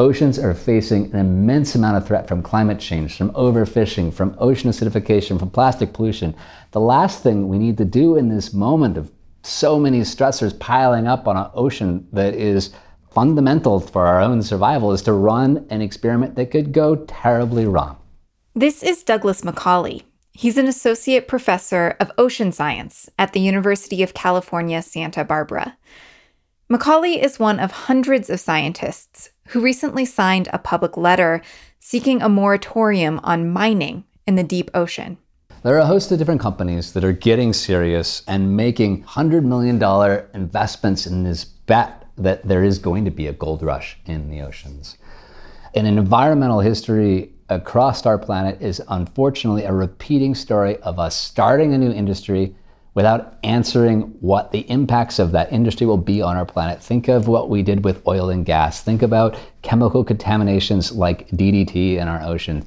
Oceans are facing an immense amount of threat from climate change, from overfishing, from ocean acidification, from plastic pollution. The last thing we need to do in this moment of so many stressors piling up on an ocean that is fundamental for our own survival is to run an experiment that could go terribly wrong. This is Douglas McCauley. He's an associate professor of ocean science at the University of California, Santa Barbara. McCauley is one of hundreds of scientists who recently signed a public letter seeking a moratorium on mining in the deep ocean. There are a host of different companies that are getting serious and making $100 million investments in this bet that there is going to be a gold rush in the oceans. In an environmental history across our planet is unfortunately a repeating story of us starting a new industry without answering what the impacts of that industry will be on our planet. Think of what we did with oil and gas. Think about chemical contaminations like DDT in our ocean.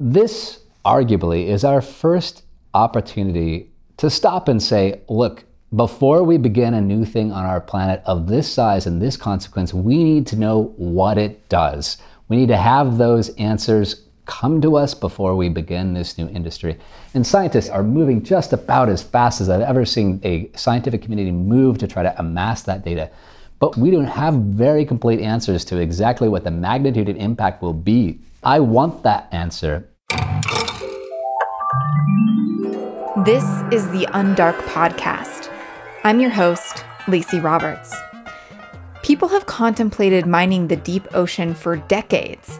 This arguably is our first opportunity to stop and say, look, before we begin a new thing on our planet of this size and this consequence, we need to know what it does. We need to have those answers come to us before we begin this new industry. And scientists are moving just about as fast as I've ever seen a scientific community move to try to amass that data. But we don't have very complete answers to exactly what the magnitude of impact will be. I want that answer. This is the Undark Podcast. I'm your host, Lacey Roberts. People have contemplated mining the deep ocean for decades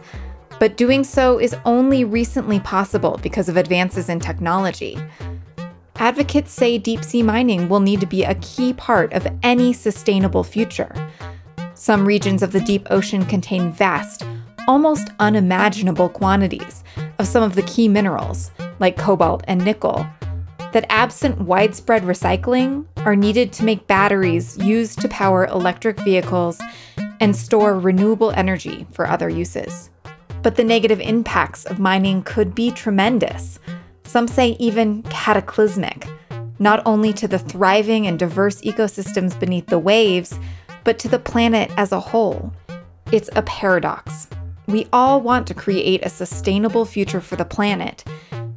but doing so is only recently possible because of advances in technology. Advocates say deep sea mining will need to be a key part of any sustainable future. Some regions of the deep ocean contain vast, almost unimaginable quantities of some of the key minerals, like cobalt and nickel, that absent widespread recycling are needed to make batteries used to power electric vehicles and store renewable energy for other uses. But the negative impacts of mining could be tremendous. Some say even cataclysmic, not only to the thriving and diverse ecosystems beneath the waves, but to the planet as a whole. It's a paradox. We all want to create a sustainable future for the planet,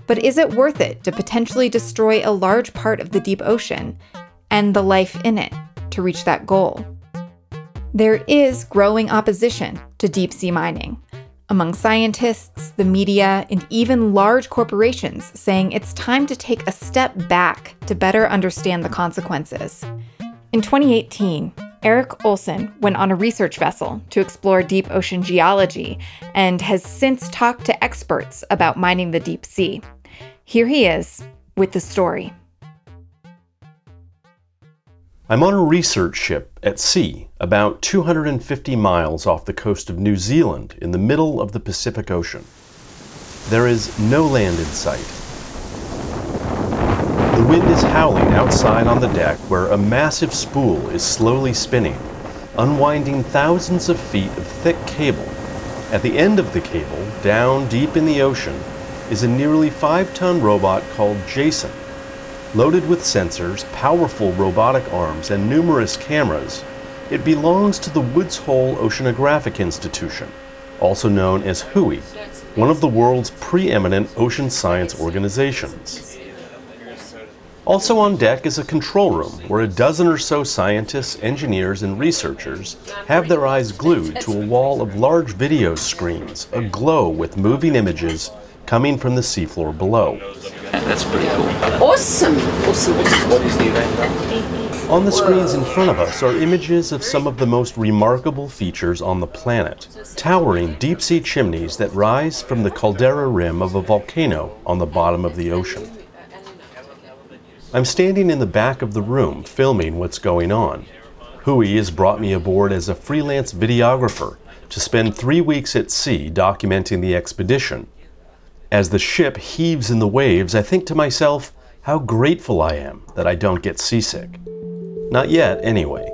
but is it worth it to potentially destroy a large part of the deep ocean and the life in it to reach that goal? There is growing opposition to deep sea mining among scientists, the media, and even large corporations saying it's time to take a step back to better understand the consequences. In 2018, Eric Olson went on a research vessel to explore deep ocean geology and has since talked to experts about mining the deep sea. Here he is with the story. I'm on a research ship at sea, about 250 miles off the coast of New Zealand in the middle of the Pacific Ocean. There is no land in sight. The wind is howling outside on the deck where a massive spool is slowly spinning, unwinding thousands of feet of thick cable. At the end of the cable, down deep in the ocean, is a nearly five ton robot called Jason Loaded with sensors, powerful robotic arms, and numerous cameras, it belongs to the Woods Hole Oceanographic Institution, also known as WHOI, one of the world's preeminent ocean science organizations. Also on deck is a control room where a dozen or so scientists, engineers, and researchers have their eyes glued to a wall of large video screens aglow with moving images coming from the seafloor below. That's pretty cool. Awesome. Awesome. awesome. What is the event? On the screens in front of us are images of some of the most remarkable features on the planet. Towering deep sea chimneys that rise from the caldera rim of a volcano on the bottom of the ocean. I'm standing in the back of the room filming what's going on. WHOI has brought me aboard as a freelance videographer to spend three weeks at sea documenting the expedition as the ship heaves in the waves, I think to myself, how grateful I am that I don't get seasick. Not yet, anyway.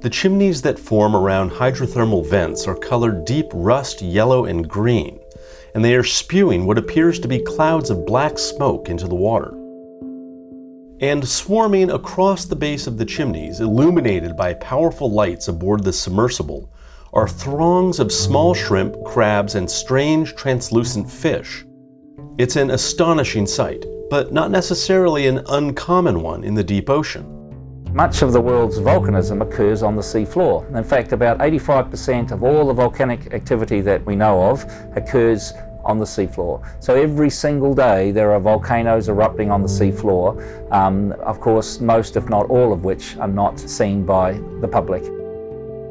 The chimneys that form around hydrothermal vents are colored deep rust yellow and green, and they are spewing what appears to be clouds of black smoke into the water. And swarming across the base of the chimneys, illuminated by powerful lights aboard the submersible, are throngs of small shrimp, crabs, and strange translucent fish. It's an astonishing sight, but not necessarily an uncommon one in the deep ocean. Much of the world's volcanism occurs on the seafloor. In fact, about 85% of all the volcanic activity that we know of occurs on the seafloor. So every single day there are volcanoes erupting on the seafloor, um, of course, most, if not all of which, are not seen by the public.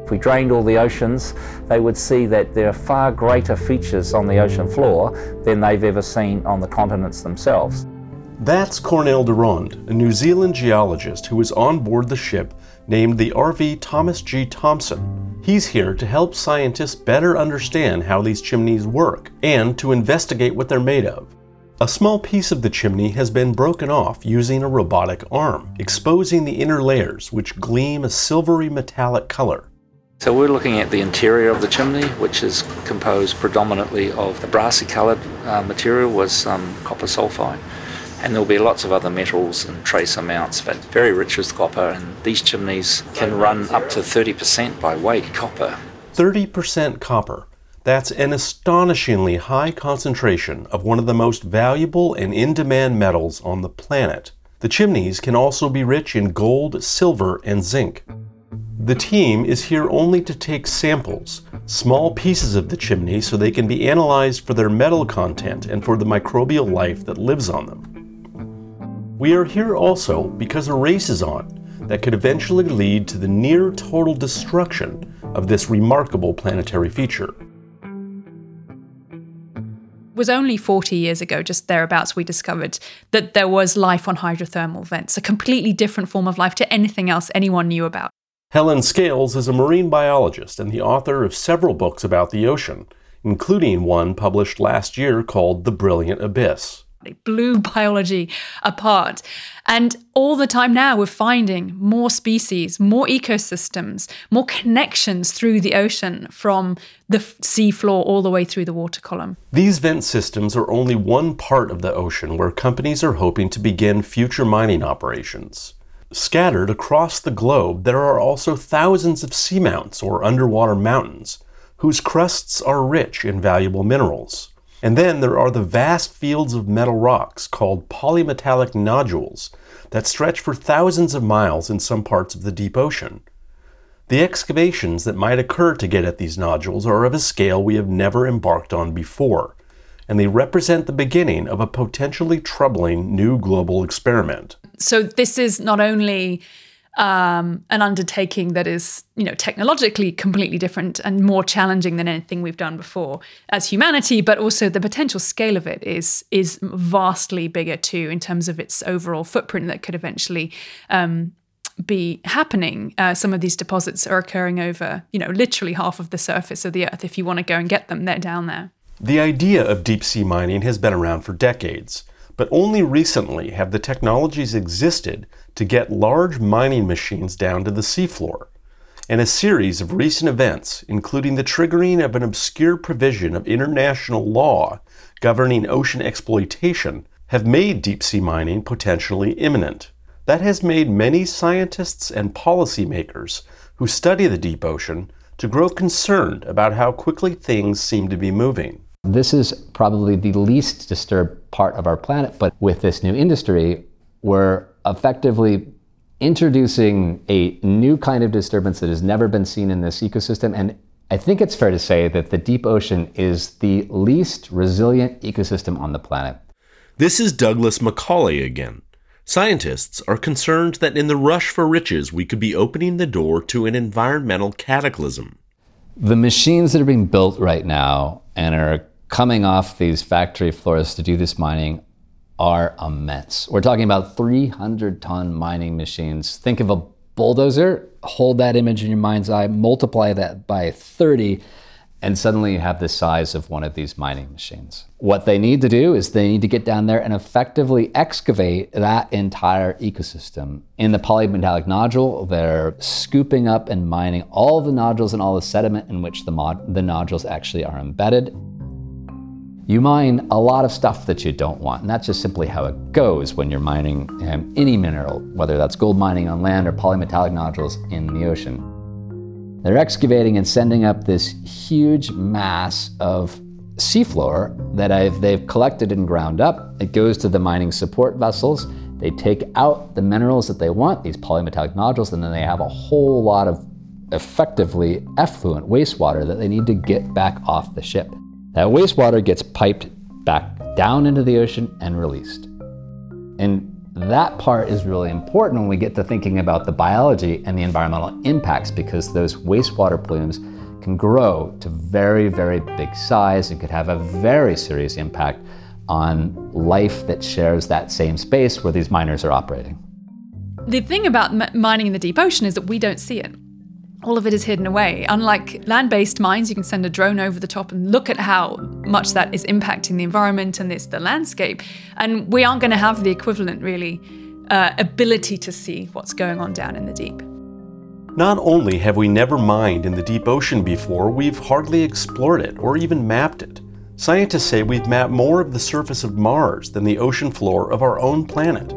If we drained all the oceans, they would see that there are far greater features on the ocean floor than they've ever seen on the continents themselves. That's Cornel de Ronde, a New Zealand geologist who was on board the ship named the RV Thomas G. Thompson. He's here to help scientists better understand how these chimneys work and to investigate what they're made of. A small piece of the chimney has been broken off using a robotic arm, exposing the inner layers, which gleam a silvery metallic color. So we're looking at the interior of the chimney, which is composed predominantly of the brassy coloured uh, material with um, copper sulfide and there'll be lots of other metals and trace amounts, but very rich with copper. And these chimneys can run up to 30% by weight copper. 30% copper. That's an astonishingly high concentration of one of the most valuable and in demand metals on the planet. The chimneys can also be rich in gold, silver, and zinc. The team is here only to take samples, small pieces of the chimney, so they can be analyzed for their metal content and for the microbial life that lives on them. We are here also because a race is on that could eventually lead to the near total destruction of this remarkable planetary feature. It was only 40 years ago, just thereabouts, we discovered that there was life on hydrothermal vents, a completely different form of life to anything else anyone knew about. Helen Scales is a marine biologist and the author of several books about the ocean, including one published last year called The Brilliant Abyss. It blew biology apart. And all the time now, we're finding more species, more ecosystems, more connections through the ocean from the seafloor all the way through the water column. These vent systems are only one part of the ocean where companies are hoping to begin future mining operations. Scattered across the globe, there are also thousands of seamounts or underwater mountains whose crusts are rich in valuable minerals. And then there are the vast fields of metal rocks called polymetallic nodules that stretch for thousands of miles in some parts of the deep ocean. The excavations that might occur to get at these nodules are of a scale we have never embarked on before, and they represent the beginning of a potentially troubling new global experiment. So, this is not only um, an undertaking that is, you know, technologically completely different and more challenging than anything we've done before as humanity. But also the potential scale of it is is vastly bigger too in terms of its overall footprint that could eventually um, be happening. Uh, some of these deposits are occurring over, you know, literally half of the surface of the Earth. If you want to go and get them, they're down there. The idea of deep sea mining has been around for decades but only recently have the technologies existed to get large mining machines down to the seafloor. And a series of recent events, including the triggering of an obscure provision of international law governing ocean exploitation, have made deep sea mining potentially imminent. That has made many scientists and policymakers who study the deep ocean to grow concerned about how quickly things seem to be moving. This is probably the least disturbed part of our planet, but with this new industry, we're effectively introducing a new kind of disturbance that has never been seen in this ecosystem. And I think it's fair to say that the deep ocean is the least resilient ecosystem on the planet. This is Douglas McCauley again. Scientists are concerned that in the rush for riches, we could be opening the door to an environmental cataclysm. The machines that are being built right now and are coming off these factory floors to do this mining are immense. We're talking about 300 ton mining machines. Think of a bulldozer, hold that image in your mind's eye, multiply that by 30, and suddenly you have the size of one of these mining machines. What they need to do is they need to get down there and effectively excavate that entire ecosystem. In the polymetallic nodule, they're scooping up and mining all the nodules and all the sediment in which the, mod- the nodules actually are embedded. you mine a lot of stuff that you don't want. And that's just simply how it goes when you're mining um, any mineral, whether that's gold mining on land or polymetallic nodules in the ocean. They're excavating and sending up this huge mass of seafloor that I've, they've collected and ground up. It goes to the mining support vessels. They take out the minerals that they want, these polymetallic nodules, and then they have a whole lot of effectively effluent wastewater that they need to get back off the ship. That wastewater gets piped back down into the ocean and released. And that part is really important when we get to thinking about the biology and the environmental impacts because those wastewater plumes can grow to very, very big size and could have a very serious impact on life that shares that same space where these miners are operating. The thing about m- mining in the deep ocean is that we don't see it. All of it is hidden away. Unlike land based mines, you can send a drone over the top and look at how much that is impacting the environment and the landscape. And we aren't going to have the equivalent, really, uh, ability to see what's going on down in the deep. Not only have we never mined in the deep ocean before, we've hardly explored it or even mapped it. Scientists say we've mapped more of the surface of Mars than the ocean floor of our own planet.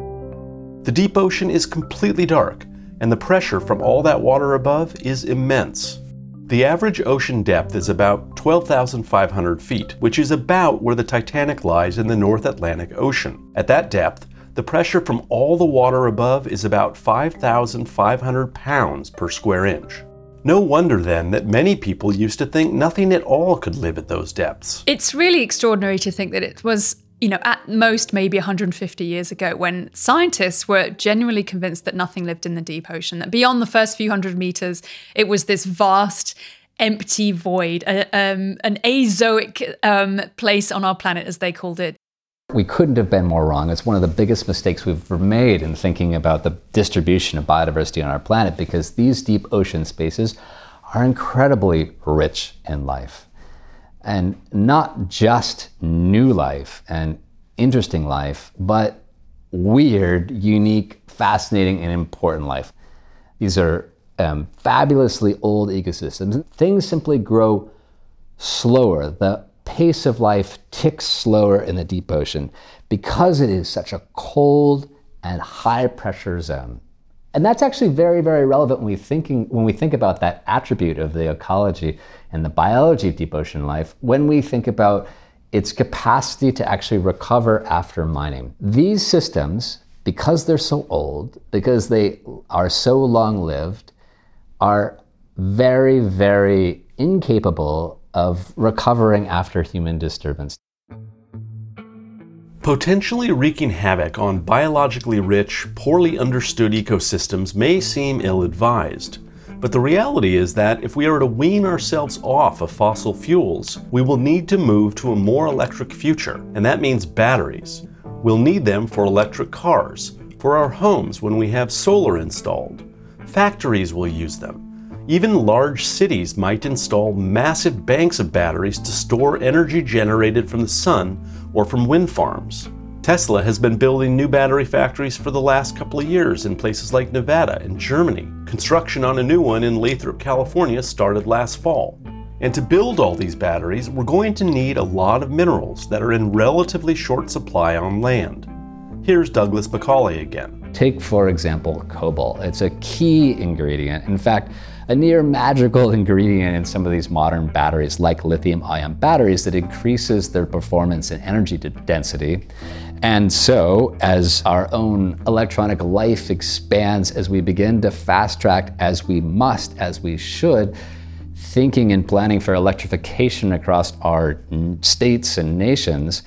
The deep ocean is completely dark, and the pressure from all that water above is immense. The average ocean depth is about 12,500 feet, which is about where the Titanic lies in the North Atlantic Ocean. At that depth, the pressure from all the water above is about 5,500 pounds per square inch. No wonder then that many people used to think nothing at all could live at those depths. It's really extraordinary to think that it was, you know, at most maybe 150 years ago when scientists were genuinely convinced that nothing lived in the deep ocean, that beyond the first few hundred meters, it was this vast, empty void, a, um, an azoic um, place on our planet, as they called it. We couldn't have been more wrong. It's one of the biggest mistakes we've ever made in thinking about the distribution of biodiversity on our planet because these deep ocean spaces are incredibly rich in life. And not just new life and interesting life, but weird, unique, fascinating, and important life. These are um, fabulously old ecosystems. Things simply grow slower. The pace of life ticks slower in the deep ocean because it is such a cold and high pressure zone. And that's actually very, very relevant when we, thinking, when we think about that attribute of the ecology and the biology of deep ocean life, when we think about its capacity to actually recover after mining. These systems, because they're so old, because they are so long lived, are very, very incapable of recovering after human disturbance. Potentially wreaking havoc on biologically rich, poorly understood ecosystems may seem ill advised. But the reality is that if we are to wean ourselves off of fossil fuels, we will need to move to a more electric future, and that means batteries. We'll need them for electric cars, for our homes when we have solar installed. Factories will use them. Even large cities might install massive banks of batteries to store energy generated from the sun or from wind farms. Tesla has been building new battery factories for the last couple of years in places like Nevada and Germany. Construction on a new one in Lathrop, California started last fall. And to build all these batteries, we're going to need a lot of minerals that are in relatively short supply on land. Here's Douglas McCauley again. Take, for example, cobalt. It's a key ingredient. In fact, a near magical ingredient in some of these modern batteries, like lithium ion batteries, that increases their performance and energy density. And so, as our own electronic life expands, as we begin to fast track, as we must, as we should, thinking and planning for electrification across our states and nations,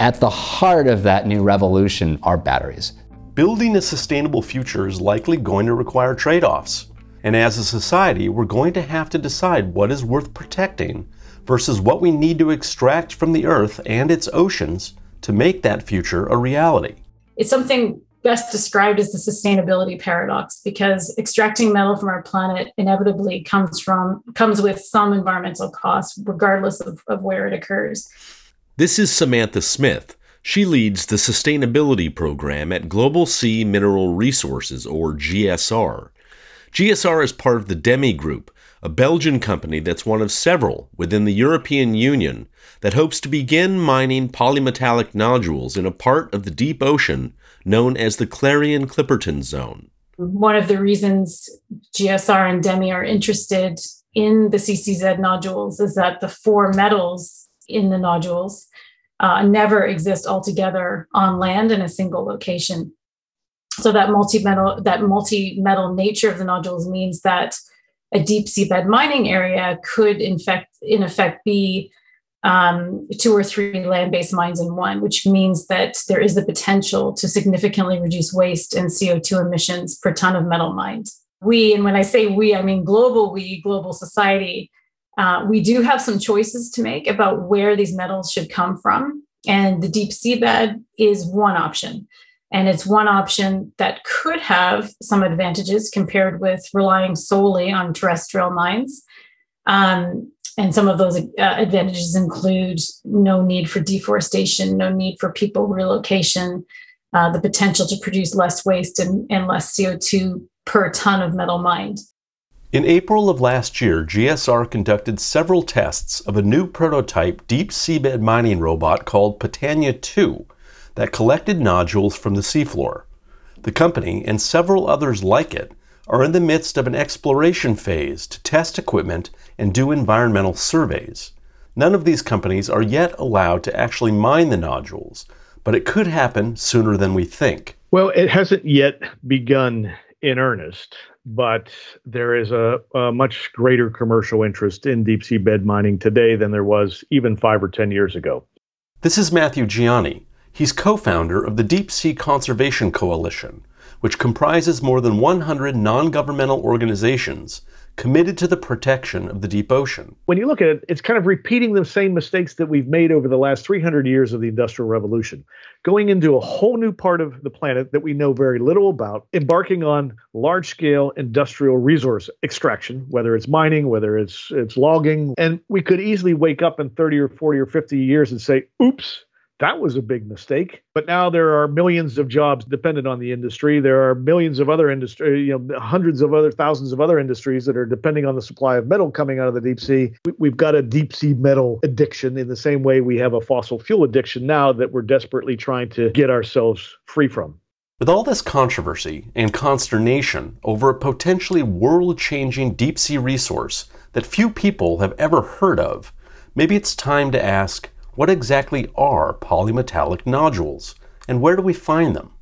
at the heart of that new revolution are batteries. Building a sustainable future is likely going to require trade offs. And as a society, we're going to have to decide what is worth protecting versus what we need to extract from the earth and its oceans to make that future a reality. It's something best described as the sustainability paradox because extracting metal from our planet inevitably comes from comes with some environmental costs regardless of, of where it occurs. This is Samantha Smith. She leads the sustainability program at Global Sea Mineral Resources, or GSR. GSR is part of the DEME Group, a Belgian company that's one of several within the European Union that hopes to begin mining polymetallic nodules in a part of the deep ocean known as the Clarion Clipperton Zone. One of the reasons GSR and DEME are interested in the CCZ nodules is that the four metals in the nodules uh, never exist altogether on land in a single location. So that multi-metal that multi-metal nature of the nodules means that a deep seabed mining area could in fact in effect be um, two or three land-based mines in one, which means that there is the potential to significantly reduce waste and CO2 emissions per ton of metal mined. We, and when I say we, I mean global we, global society, uh, we do have some choices to make about where these metals should come from. And the deep seabed is one option. And it's one option that could have some advantages compared with relying solely on terrestrial mines. Um, and some of those uh, advantages include no need for deforestation, no need for people relocation, uh, the potential to produce less waste and, and less CO2 per ton of metal mined. In April of last year, GSR conducted several tests of a new prototype deep seabed mining robot called Patania 2 that collected nodules from the seafloor. The company and several others like it are in the midst of an exploration phase to test equipment and do environmental surveys. None of these companies are yet allowed to actually mine the nodules, but it could happen sooner than we think. Well, it hasn't yet begun in earnest, but there is a, a, much greater commercial interest in deep sea bed mining today than there was even five or 10 years ago. This is Matthew Gianni. He's co founder of the Deep Sea Conservation Coalition, which comprises more than 100 non governmental organizations committed to the protection of the deep ocean. When you look at it, it's kind of repeating the same mistakes that we've made over the last 300 years of the Industrial Revolution, going into a whole new part of the planet that we know very little about, embarking on large scale industrial resource extraction, whether it's mining, whether it's, it's logging. And we could easily wake up in 30 or 40 or 50 years and say, oops, that was a big mistake. But now there are millions of jobs dependent on the industry. There are millions of other industry, you know, hundreds of other thousands of other industries that are depending on the supply of metal coming out of the deep sea. We've got a deep sea metal addiction in the same way we have a fossil fuel addiction now that we're desperately trying to get ourselves free from. With all this controversy and consternation over a potentially world changing deep sea resource that few people have ever heard of, maybe it's time to ask what exactly are polymetallic nodules, and where do we find them?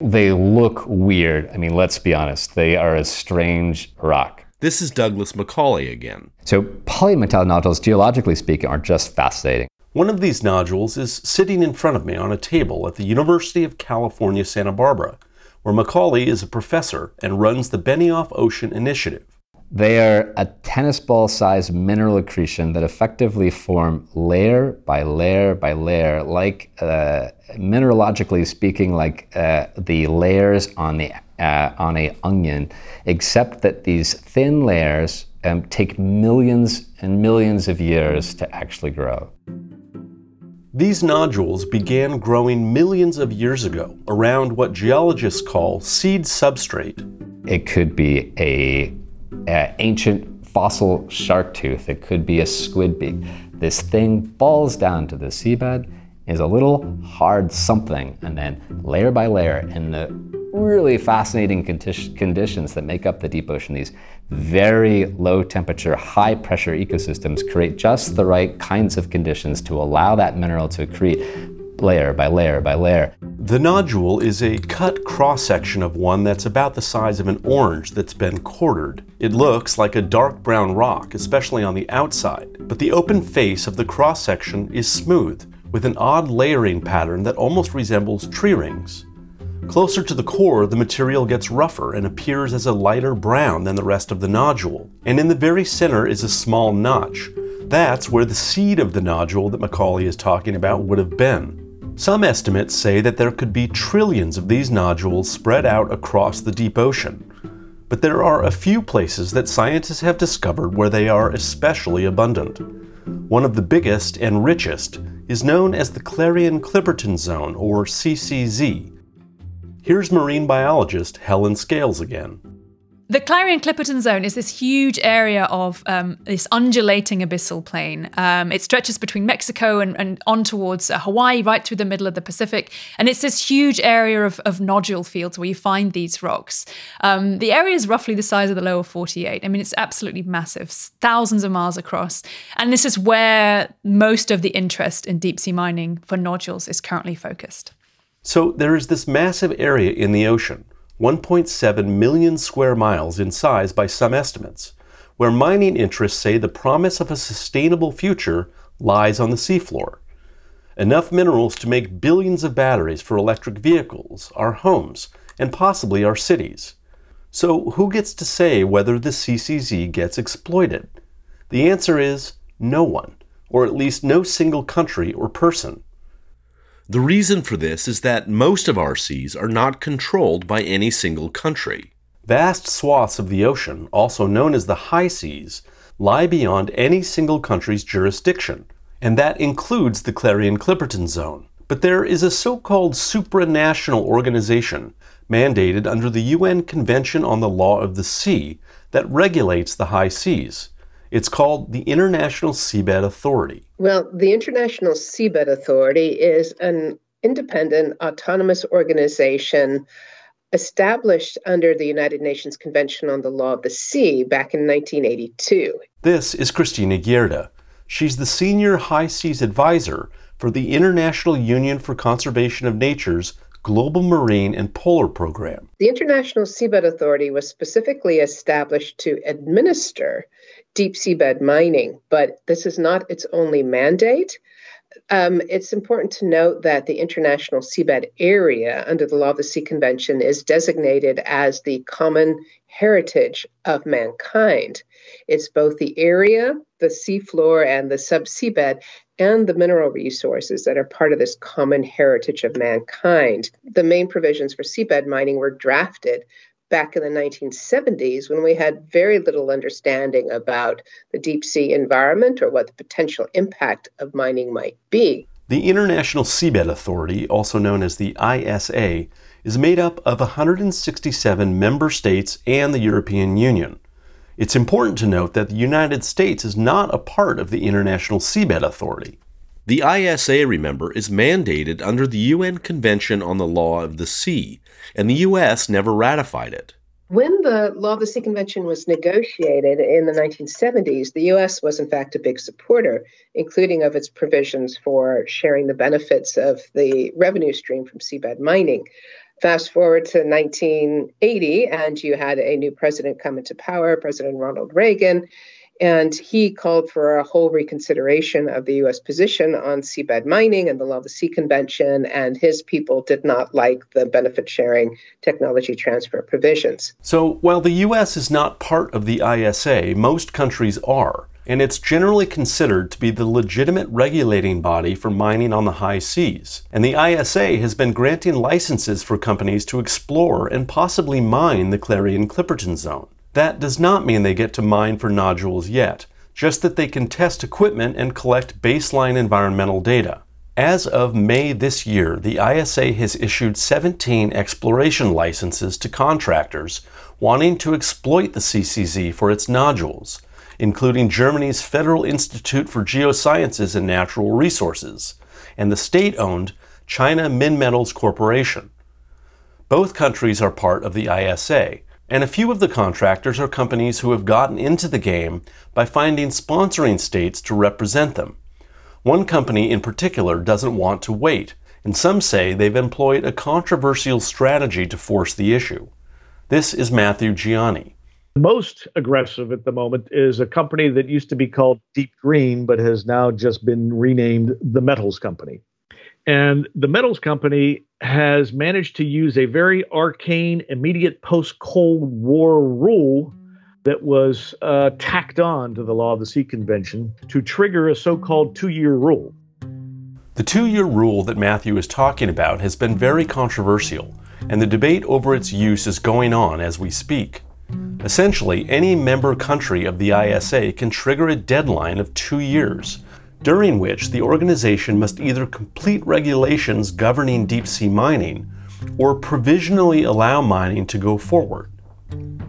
They look weird. I mean, let's be honest, they are a strange rock. This is Douglas McCauley again. So, polymetallic nodules, geologically speaking, are just fascinating. One of these nodules is sitting in front of me on a table at the University of California, Santa Barbara, where McCauley is a professor and runs the Benioff Ocean Initiative. They are a tennis ball sized mineral accretion that effectively form layer by layer by layer, like uh, mineralogically speaking, like uh, the layers on, the, uh, on a onion, except that these thin layers um, take millions and millions of years to actually grow. These nodules began growing millions of years ago around what geologists call seed substrate. It could be a uh, ancient fossil shark tooth. It could be a squid beak. This thing falls down to the seabed, is a little hard something, and then layer by layer, in the really fascinating condi- conditions that make up the deep ocean, these very low temperature, high pressure ecosystems create just the right kinds of conditions to allow that mineral to accrete layer by layer by layer. The nodule is a cut cross section of one that's about the size of an orange that's been quartered. It looks like a dark brown rock, especially on the outside, but the open face of the cross section is smooth, with an odd layering pattern that almost resembles tree rings. Closer to the core, the material gets rougher and appears as a lighter brown than the rest of the nodule. And in the very center is a small notch. That's where the seed of the nodule that McCauley is talking about would have been. Some estimates say that there could be trillions of these nodules spread out across the deep ocean. But there are a few places that scientists have discovered where they are especially abundant. One of the biggest and richest is known as the Clarion Clipperton Zone, or CCZ. Here's marine biologist Helen Scales again. The Clarion Clipperton Zone is this huge area of um, this undulating abyssal plain. Um, it stretches between Mexico and, and on towards uh, Hawaii, right through the middle of the Pacific. And it's this huge area of, of nodule fields where you find these rocks. Um, the area is roughly the size of the lower 48. I mean, it's absolutely massive, thousands of miles across. And this is where most of the interest in deep sea mining for nodules is currently focused. So there is this massive area in the ocean 1.7 million square miles in size by some estimates, where mining interests say the promise of a sustainable future lies on the seafloor. Enough minerals to make billions of batteries for electric vehicles, our homes, and possibly our cities. So, who gets to say whether the CCZ gets exploited? The answer is no one, or at least no single country or person. The reason for this is that most of our seas are not controlled by any single country. Vast swaths of the ocean, also known as the high seas, lie beyond any single country's jurisdiction, and that includes the Clarion Clipperton Zone. But there is a so called supranational organization mandated under the UN Convention on the Law of the Sea that regulates the high seas. It's called the International Seabed Authority. Well, the International Seabed Authority is an independent, autonomous organization established under the United Nations Convention on the Law of the Sea back in 1982. This is Kristina Gjerde. She's the Senior High Seas Advisor for the International Union for Conservation of Nature's Global Marine and Polar Program. The International Seabed Authority was specifically established to administer deep seabed mining, but this is not its only mandate. Um, it's important to note that the International Seabed Area, under the Law of the Sea Convention, is designated as the common heritage of mankind. It's both the area, the seafloor, and the subseabed, and the mineral resources that are part of this common heritage of mankind. The main provisions for seabed mining were drafted back in the 1970s when we had very little understanding about the deep sea environment or what the potential impact of mining might be. The International Seabed Authority, also known as the ISA, is made up of 167 member states and the European Union. It's important to note that the United States is not a part of the International Seabed Authority. The ISA, remember, is mandated under the UN Convention on the Law of the Sea, and the U.S. never ratified it. When the Law of the Sea Convention was negotiated in the 1970s, the U.S. was in fact a big supporter, including of its provisions for sharing the benefits of the revenue stream from seabed mining. Fast forward to 1980, and you had a new president come into power, President Ronald Reagan, and he called for a whole reconsideration of the U.S. position on seabed mining and the Law of the Sea Convention, and his people did not like the benefit sharing technology transfer provisions. So while the U.S. is not part of the ISA, most countries are. And it's generally considered to be the legitimate regulating body for mining on the high seas. And the ISA has been granting licenses for companies to explore and possibly mine the Clarion Clipperton Zone. That does not mean they get to mine for nodules yet, just that they can test equipment and collect baseline environmental data. As of May this year, the ISA has issued 17 exploration licenses to contractors wanting to exploit the CCZ for its nodules, including Germany's Federal Institute for Geosciences and Natural Resources and the state owned China Minmetals Corporation. Both countries are part of the ISA, and a few of the contractors are companies who have gotten into the game by finding sponsoring states to represent them. One company in particular doesn't want to wait, and some say they've employed a controversial strategy to force the issue. This is Matthew Gianni. Most aggressive at the moment is a company that used to be called Deep Green, but has now just been renamed the Metals Company. And the Metals Company has managed to use a very arcane, immediate post Cold War rule that was uh, tacked on to the Law of the Sea Convention to trigger a so called two year rule. The two year rule that Matthew is talking about has been very controversial, and the debate over its use is going on as we speak. Essentially, any member country of the ISA can trigger a deadline of two years during which the organization must either complete regulations governing deep sea mining or provisionally allow mining to go forward.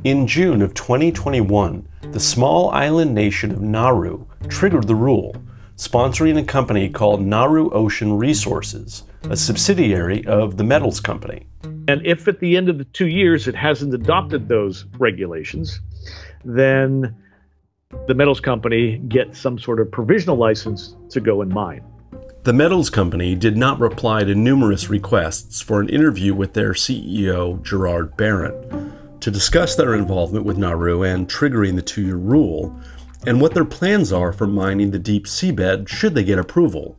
In June of 2021, the small island nation of Nauru triggered the rule, sponsoring a company called Nauru Ocean Resources, a subsidiary of the Metals Company. And if at the end of the two years it hasn't adopted those regulations, then the metals company gets some sort of provisional license to go and mine. The Metals Company did not reply to numerous requests for an interview with their CEO, Gerard Barron, to discuss their involvement with Nauru and triggering the two year rule, and what their plans are for mining the deep seabed should they get approval.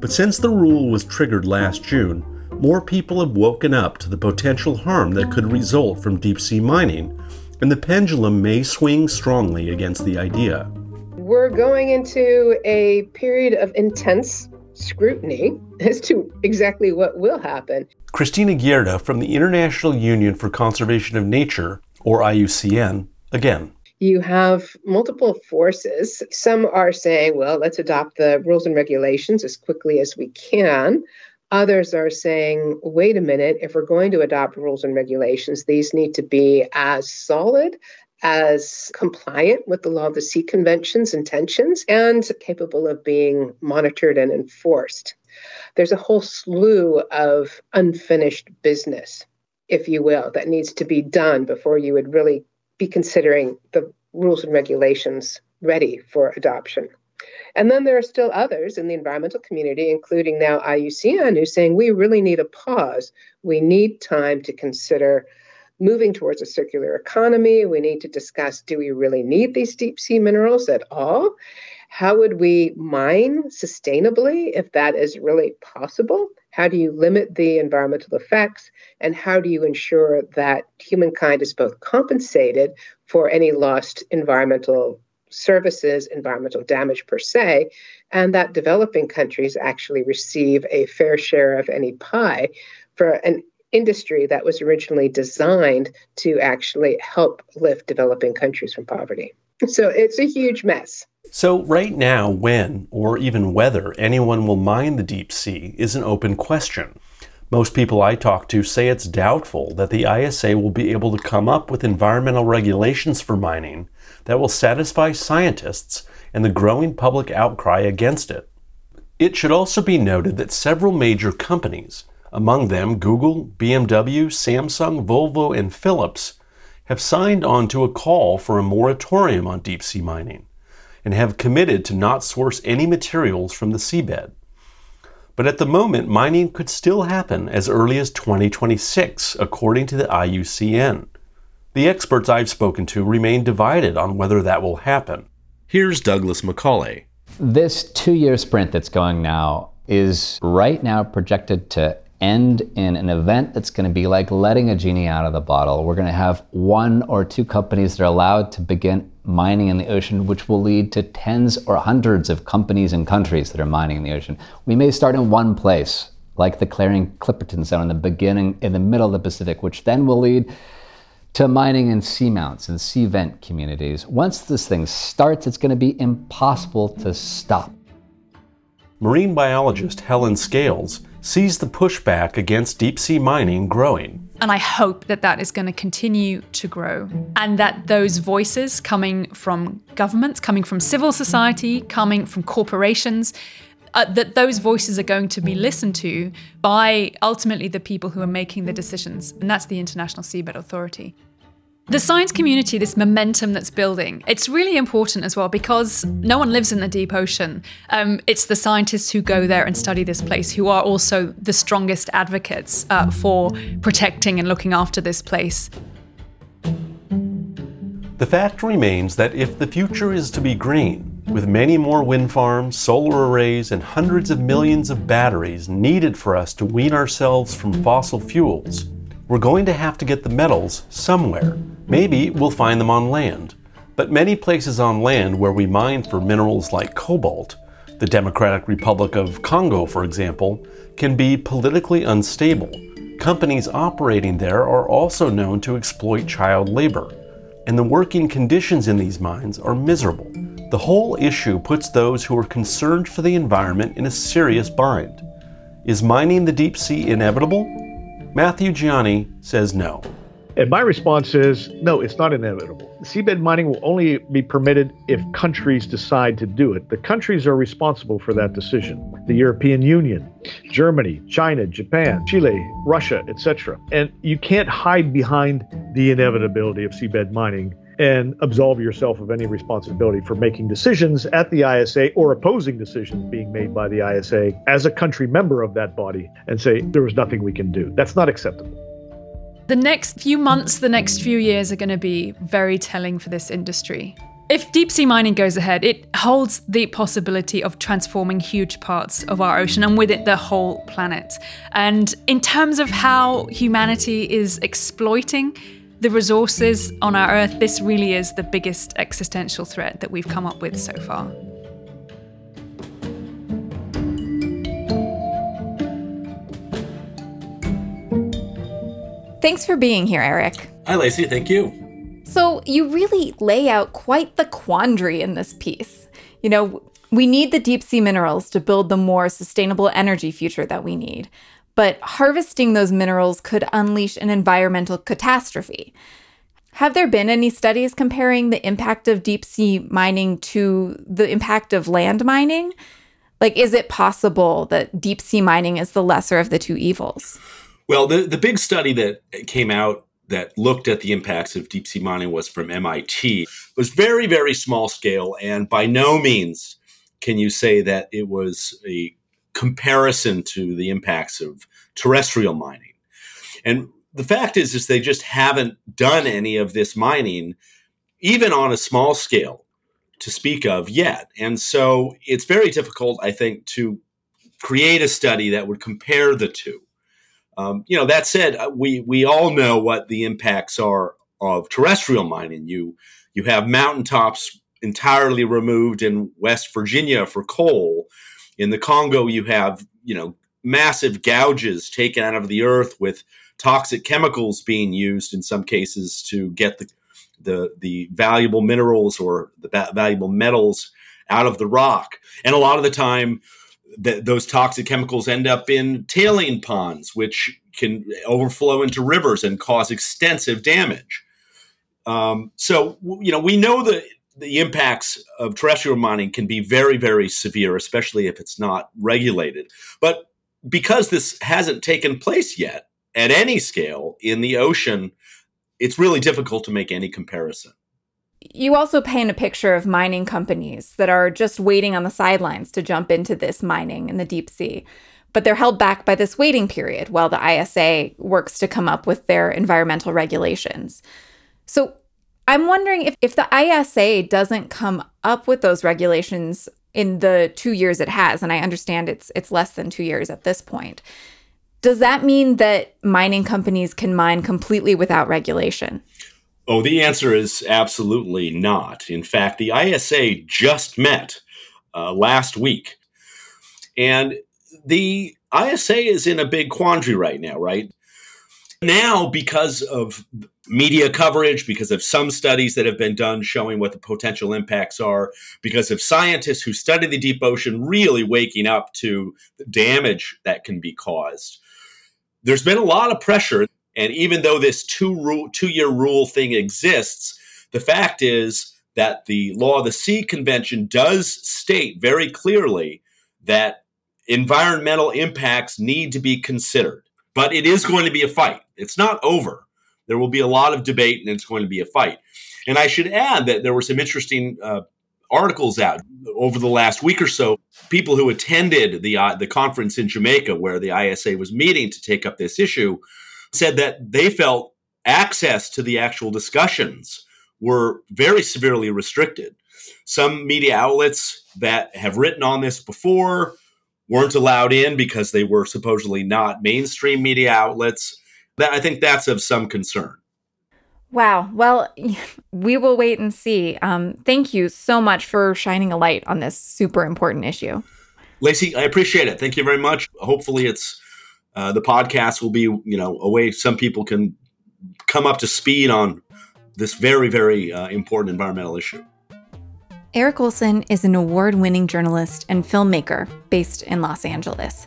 But since the rule was triggered last June, more people have woken up to the potential harm that could result from deep sea mining, and the pendulum may swing strongly against the idea. We're going into a period of intense scrutiny as to exactly what will happen. Kristina Gjerde from the International Union for Conservation of Nature, or IUCN, again. You have multiple forces. Some are saying, well, let's adopt the rules and regulations as quickly as we can. Others are saying, wait a minute, if we're going to adopt rules and regulations, these need to be as solid, as compliant with the Law of the Sea Convention's intentions, and capable of being monitored and enforced. There's a whole slew of unfinished business, if you will, that needs to be done before you would really be considering the rules and regulations ready for adoption. And then there are still others in the environmental community, including now IUCN, who's saying we really need a pause. We need time to consider moving towards a circular economy. We need to discuss do we really need these deep sea minerals at all? How would we mine sustainably if that is really possible? How do you limit the environmental effects? And how do you ensure that humankind is both compensated for any lost environmental services environmental damage per se, and that developing countries actually receive a fair share of any pie for an industry that was originally designed to actually help lift developing countries from poverty. So it's a huge mess. So, right now, when or even whether anyone will mine the deep sea is an open question. Most people I talk to say it's doubtful that the ISA will be able to come up with environmental regulations for mining that will satisfy scientists and the growing public outcry against it. It should also be noted that several major companies, among them Google, BMW, Samsung, Volvo, and Philips, have signed on to a call for a moratorium on deep sea mining and have committed to not source any materials from the seabed. But at the moment, mining could still happen as early as 2026, according to the IUCN. The experts I've spoken to remain divided on whether that will happen. Here's Douglas McCauley. This two year sprint that's going now is right now projected to end in an event that's going to be like letting a genie out of the bottle. We're going to have one or two companies that are allowed to begin mining in the ocean, which will lead to tens or hundreds of companies and countries that are mining in the ocean. We may start in one place, like the Clarion Clipperton Zone in the beginning, in the middle of the Pacific, which then will lead to mining in seamounts and sea vent communities. Once this thing starts, it's going to be impossible to stop. Marine biologist Helen Scales sees the pushback against deep sea mining growing. And I hope that that is going to continue to grow and that those voices coming from governments, coming from civil society, coming from corporations, uh, that those voices are going to be listened to by ultimately the people who are making the decisions, and that's the International Seabed Authority. The science community, this momentum that's building, it's really important as well because no one lives in the deep ocean. Um, it's the scientists who go there and study this place who are also the strongest advocates uh, for protecting and looking after this place. The fact remains that if the future is to be green, with many more wind farms, solar arrays, and hundreds of millions of batteries needed for us to wean ourselves from fossil fuels, we're going to have to get the metals somewhere. Maybe we'll find them on land. But many places on land where we mine for minerals like cobalt, the Democratic Republic of Congo, for example, can be politically unstable. Companies operating there are also known to exploit child labor, and the working conditions in these mines are miserable. The whole issue puts those who are concerned for the environment in a serious bind. Is mining the deep sea inevitable? Matthew Gianni says no. And my response is no, it's not inevitable. Seabed mining will only be permitted if countries decide to do it. The countries are responsible for that decision. The European Union, Germany, China, Japan, Chile, Russia, etc. And you can't hide behind the inevitability of seabed mining and absolve yourself of any responsibility for making decisions at the ISA or opposing decisions being made by the ISA as a country member of that body and say there was nothing we can do. That's not acceptable. The next few months, the next few years are going to be very telling for this industry. If deep sea mining goes ahead, it holds the possibility of transforming huge parts of our ocean and with it the whole planet. And in terms of how humanity is exploiting the resources on our Earth, this really is the biggest existential threat that we've come up with so far. Thanks for being here, Eric. Hi, Lacey. Thank you. So, you really lay out quite the quandary in this piece. You know, we need the deep sea minerals to build the more sustainable energy future that we need, but harvesting those minerals could unleash an environmental catastrophe. Have there been any studies comparing the impact of deep sea mining to the impact of land mining? Like, is it possible that deep sea mining is the lesser of the two evils? Well, the, the big study that came out that looked at the impacts of deep sea mining was from MIT. It was very, very small scale, and by no means can you say that it was a comparison to the impacts of terrestrial mining. And the fact is, is they just haven't done any of this mining, even on a small scale, to speak of yet. And so it's very difficult, I think, to create a study that would compare the two. Um, you know, that said, uh, we we all know what the impacts are of terrestrial mining. You you have mountaintops entirely removed in West Virginia for coal. In the Congo, you have you know massive gouges taken out of the earth with toxic chemicals being used in some cases to get the the, the valuable minerals or the valuable metals out of the rock. And a lot of the time, th- those toxic chemicals end up in tailing ponds, which can overflow into rivers and cause extensive damage. Um, so, you know, we know that the impacts of terrestrial mining can be very, very severe, especially if it's not regulated. But because this hasn't taken place yet at any scale in the ocean, it's really difficult to make any comparison you also paint a picture of mining companies that are just waiting on the sidelines to jump into this mining in the deep sea. But they're held back by this waiting period while the ISA works to come up with their environmental regulations. So I'm wondering if, if the ISA doesn't come up with those regulations in the two years it has, and I understand it's it's less than two years at this point. Does that mean that mining companies can mine completely without regulation? Oh, the answer is absolutely not. In fact, the ISA just met uh, last week. And the ISA is in a big quandary right now, right? Now, because of media coverage, because of some studies that have been done showing what the potential impacts are, because of scientists who study the deep ocean really waking up to the damage that can be caused, there's been a lot of pressure and even though this two rule, two year rule thing exists, the fact is that the Law of the Sea Convention does state very clearly that environmental impacts need to be considered. But it is going to be a fight. It's not over. There will be a lot of debate, and it's going to be a fight. And I should add that there were some interesting uh, articles out over the last week or so. People who attended the uh, the conference in Jamaica, where the ISA was meeting to take up this issue, said that they felt access to the actual discussions were very severely restricted. Some media outlets that have written on this before weren't allowed in because they were supposedly not mainstream media outlets. That I think that's of some concern. Wow. Well, we will wait and see. Um, thank you so much for shining a light on this super important issue. Lacey, I appreciate it. Thank you very much. Hopefully, it's uh, the podcast will be, you know, a way some people can come up to speed on this very, very uh, important environmental issue. Eric Olson is an award winning journalist and filmmaker based in Los Angeles.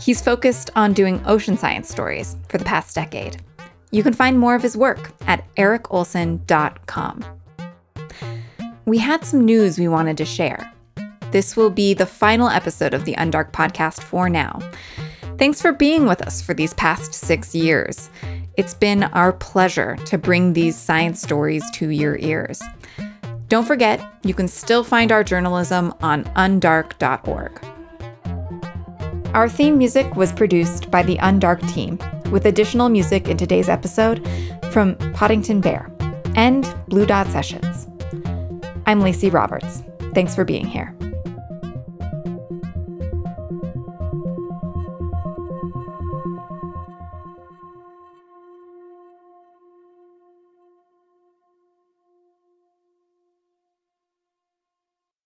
He's focused on doing ocean science stories for the past decade. You can find more of his work at ericolson.com. We had some news we wanted to share. This will be the final episode of the Undark podcast for now. Thanks for being with us for these past six years. It's been our pleasure to bring these science stories to your ears. Don't forget, you can still find our journalism on undark.org. Our theme music was produced by the Undark team, with additional music in today's episode from Poddington Bear and Blue Dot Sessions. I'm Lacey Roberts. Thanks for being here.